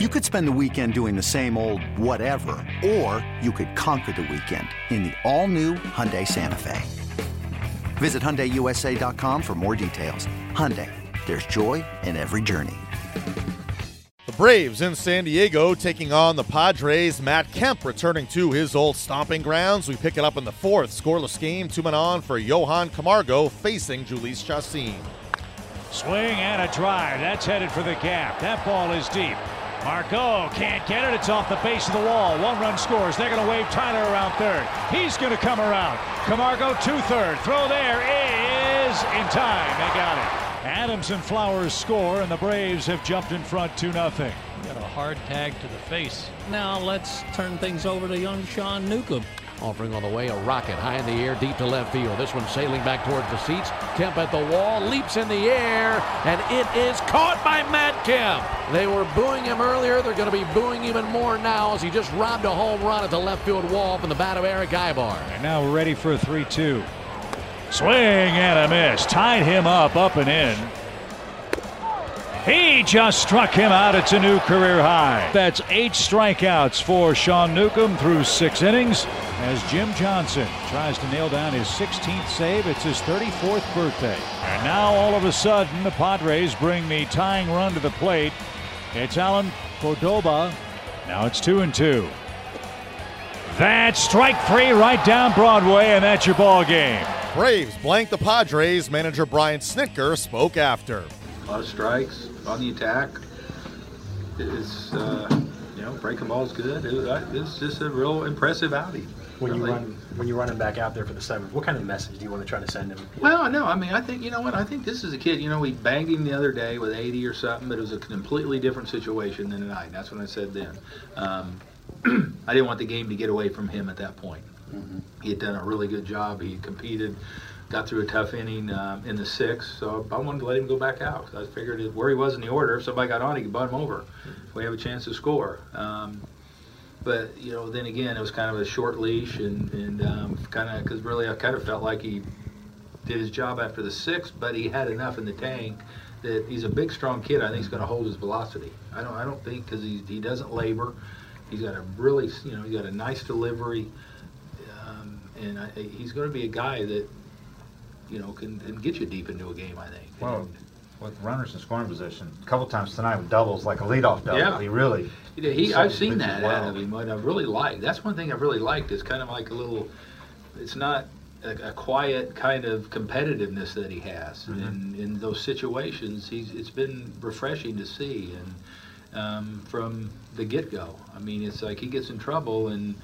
You could spend the weekend doing the same old whatever, or you could conquer the weekend in the all-new Hyundai Santa Fe. Visit HyundaiUSA.com for more details. Hyundai, there's joy in every journey. The Braves in San Diego taking on the Padres. Matt Kemp returning to his old stomping grounds. We pick it up in the fourth. Scoreless game. Two men on for Johan Camargo facing Jhoulys Chacin. Swing and a drive. That's headed for the gap. That ball is deep. Margot can't get it. It's off the base of the wall. One run scores. They're going to wave Tyler around third. He's going to come around. Camargo to third. Throw there is in time. They got it. Adams and Flowers score, and the Braves have jumped in front 2 0. Got a hard tag to the face. Now let's turn things over to young Sean Newcomb. Offering on the way a rocket high in the air, deep to left field. This one sailing back towards the seats. Kemp at the wall, leaps in the air, and it is caught by Matt Kemp. They were booing him earlier. They're going to be booing even more now as he just robbed a home run at the left field wall from the bat of Erick Aybar. And now we're ready for a 3 2. Swing and a miss. Tied him up, up and in. He just struck him out. It's a new career high. That's eight strikeouts for Sean Newcomb through six innings as Jim Johnson tries to nail down his 16th save. It's his 34th birthday. And now all of a sudden, the Padres bring the tying run to the plate. It's Allen Cordoba. Now it's two and two. That's strike three right down Broadway, and that's your ball game. Braves blank the Padres. Manager Brian Snitker spoke after. A lot of strikes on the attack. It's uh, you know breaking ball is good. It was, it's just a real impressive outing. When you run when you run him back out there for the seventh, what kind of message do you want to try to send him? Well, no, I mean, I think you know what? I think this is a kid. You know, we banged him the other day with 80 or something, but it was a completely different situation than tonight. That's what I said then. Um, I didn't want the game to get away from him at that point. He had done a really good job. He competed, got through a tough inning um, in the sixth, so I wanted to let him go back out. I figured where he was in the order, if somebody got on, he could butt him over. We have a chance to score. Um, but you know, then again, it was kind of a short leash, and and um, kind of because really, I kind of felt like he did his job after the sixth, but he had enough in the tank that he's a big, strong kid. I think he's going to hold his velocity. I don't, I don't think because he he doesn't labor. He's got a really, you know, he's got a nice delivery, um, and I, he's going to be a guy that, you know, can, can get you deep into a game. I think. Well, with runners in scoring position, a couple times tonight with doubles, like a leadoff double, Yeah. he really. Yeah, he, I've seen that out of him. What I've really liked. That's one thing I've really liked. Is kind of like a little. It's not a, a quiet kind of competitiveness that he has, Mhm. and in those situations, he's. It's been refreshing to see, and um, from the get go. I mean, it's like he gets in trouble and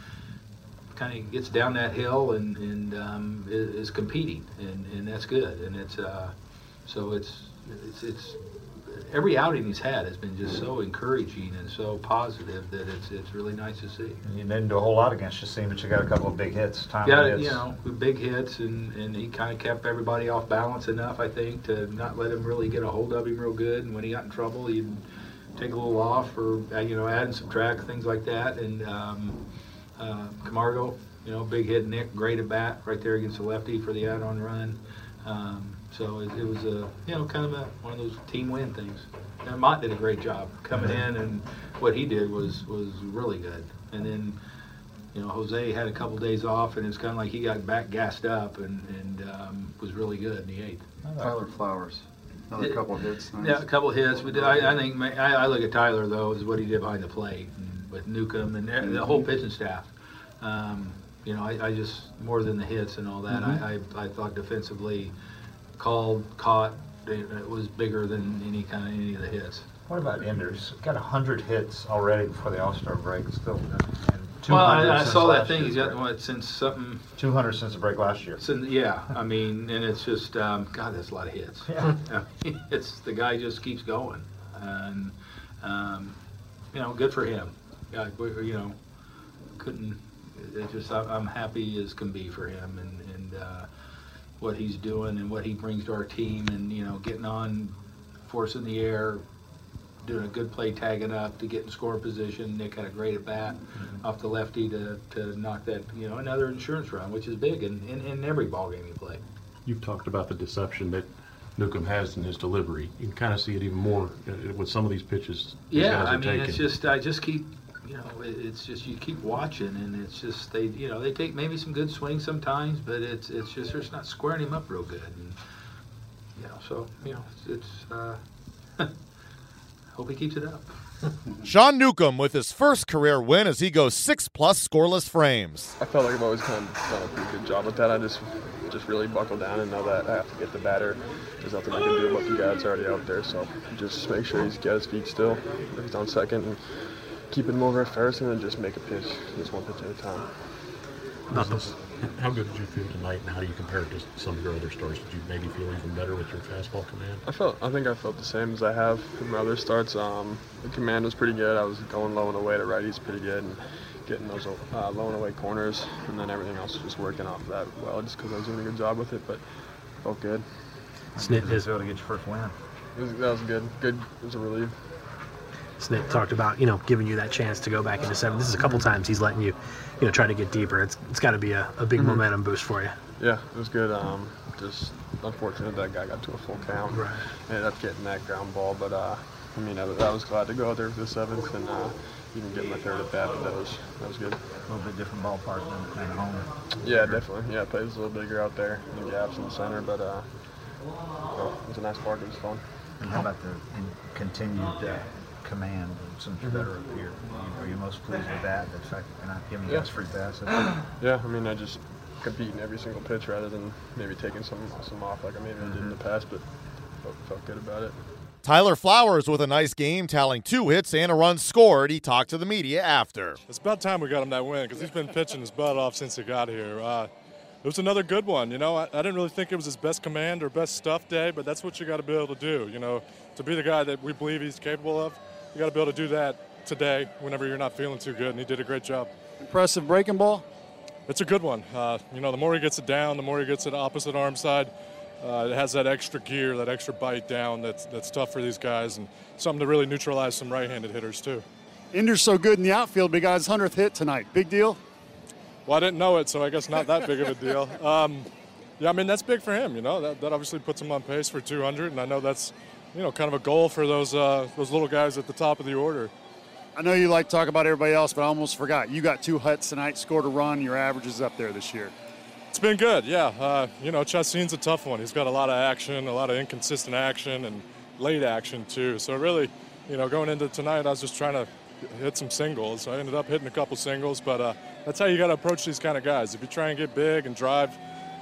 kind of gets down that hill and and um, is, is competing, and, and that's good. And it's uh, so it's it's it's every outing he's had has been just so encouraging and so positive that it's it's really nice to see. You didn't do a whole lot against Chacin, but you got a couple of big hits, timely Yeah, hits. you know, big hits, and, and he kind of kept everybody off balance enough, I think, to not let him really get a hold of him real good. And when he got in trouble, he'd take a little off or, uh, you know, add and subtract, things like that. And um, uh, Camargo, you know, big hit, Nick, great at bat right there against the lefty for the out-on run. Um, so it, it was a, you know, kind of a, one of those team win things. And Motte did a great job coming in, and what he did was was really good. And then you know, Jose had a couple days off, and it's kind of like he got back gassed up and, and um, was really good in the eighth. Tyler Flowers, another couple of hits. Nice. Yeah, a couple hits, but I, I think I, I look at Tyler though is what he did behind the plate and with Newcomb and the- whole pitching staff. Um, you know, I, I just more than the hits and all that. I, I, I thought defensively, called, caught, it, it was bigger than any kind of any of the hits. What about Enders? Got a hundred hits already before the All Star break. Still, Well. I, I saw that thing. He's got what since something. Two hundred since the break last year. So, yeah, I mean, and it's just, um, God, that's a lot of hits. Yeah. I mean, it's the guy just keeps going, and um, you know, good for him. Yeah, you know, couldn't. It's just I'm, happy as can be for him, and and uh, what he's doing and what he brings to our team, and you know, getting on, forcing the air, doing a good play, tagging up to get in score position. Nick had a great at bat off the lefty to, to knock that, you know, another insurance run, which is big in, in, in every ball game you play. You've talked about the deception that Newcomb has in his delivery. You can kind of see it even more uh, with some of these pitches. these Yeah, I mean, taking. it's just I just keep, you know, it, it's just you keep watching, and it's just they, you know, they take maybe some good swings sometimes, but it's it's just they're just not squaring him up real good, and you know, so you know, it's, it's uh, hope he keeps it up. Sean Newcomb with his first career win as he goes six plus scoreless frames. I felt like I've always kind of done a pretty good job with that. I just just really buckle down and know that I have to get the batter. There's nothing I can do about the guy that's already out there. So just make sure he's got his feet still. If he's on second and keeping him over at first and then just make a pitch, just one pitch at a time. How good did you feel tonight, and how do you compare it to some of your other starts? Did you maybe feel even better with your fastball command? I felt I think I felt the same as I have in my other starts. Um, the command was pretty good. I was going low and away to righties pretty good and getting those uh, low and away corners, and then everything else was just working off that well, just because I was doing a good job with it. But felt good. Snit is able to get your first win. It was, that was good. Good. It was a relief. Snit talked about you know giving you that chance to go back into seven. This is a couple times he's letting you, you know, try to get deeper. It's it's got to be a, a big Mhm. momentum boost for you. Yeah, it was good. Um, just unfortunate that guy got to a full count. Right. Ended up getting that ground ball, but uh, I mean, I, was- I was glad to go out there for the seventh and uh, even get my third at bat. But that was that was good. A little bit different ballpark than than home. Yeah, definitely. Yeah, it plays a little bigger out there. The gaps in the center, but uh, well, it was a nice park. It was fun. And how about the continued uh, command since you're Mhm. better up here? Are you most pleased with that? The fact that you're not giving Yeah. guys free passes? Yeah, I mean, I just competing every single pitch rather than maybe taking some some off like I maybe did in the past, but felt, felt good about it. Tyler Flowers with a nice game, tallying two hits and a run scored. He talked to the media after. It's about time we got him that win because he's been pitching his butt off since he got here. Uh, it was another good one. You know, I, I didn't really think it was his best command or best stuff day, but that's what you got to be able to do. You know, to be the guy that we believe he's capable of, you got to be able to do that today whenever you're not feeling too good, and he did a great job. Impressive breaking ball. It's a good one. Uh, you know, the more he gets it down, the more he gets it opposite arm side. Uh, it has that extra gear, that extra bite down that's, that's tough for these guys, and something to really neutralize some right handed hitters, too. Ender's so good in the outfield, but he got his 100th hit tonight. Big deal. Well, I didn't know it, so I guess not that big of a deal. Um, yeah, I mean that's big for him. You know, that, that obviously puts him on pace for 200, and I know that's, you know, kind of a goal for those uh, those little guys at the top of the order. I know you like to talk about everybody else, but I almost forgot. You got two hits tonight, scored a run. Your average is up there this year. It's been good, yeah. Uh, you know, Chacin's a tough one. He's got a lot of action, a lot of inconsistent action, and late action too. So really, you know, going into tonight, I was just trying to hit some singles. I ended up hitting a couple singles, but uh, that's how you got to approach these kind of guys. If you try and get big and drive,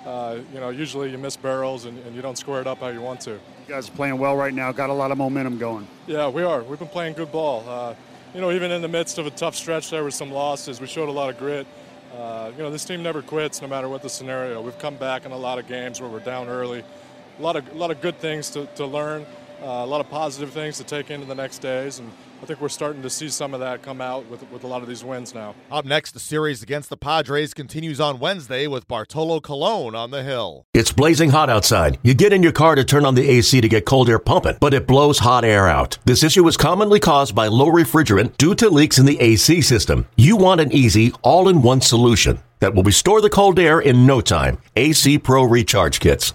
uh, you know, usually you miss barrels and, and you don't square it up how you want to. You guys are playing well right now. Got a lot of momentum going. Yeah, we are. We've been playing good ball. Uh, you know, even in the midst of a tough stretch, there were some losses. We showed a lot of grit. Uh, you know, this team never quits, no matter what the scenario. We've come back in a lot of games where we're down early. A lot of, a lot of good things to, to learn, uh, a lot of positive things to take into the next days, and I think we're starting to see some of that come out with, with a lot of these wins now. Up next, the series against the Padres continues on Wednesday with Bartolo Colon on the hill. It's blazing hot outside. You get in your car to turn on the AC to get cold air pumping, but it blows hot air out. This issue is commonly caused by low refrigerant due to leaks in the AC system. You want an easy, all in one solution that will restore the cold air in no time. AC Pro Recharge Kits.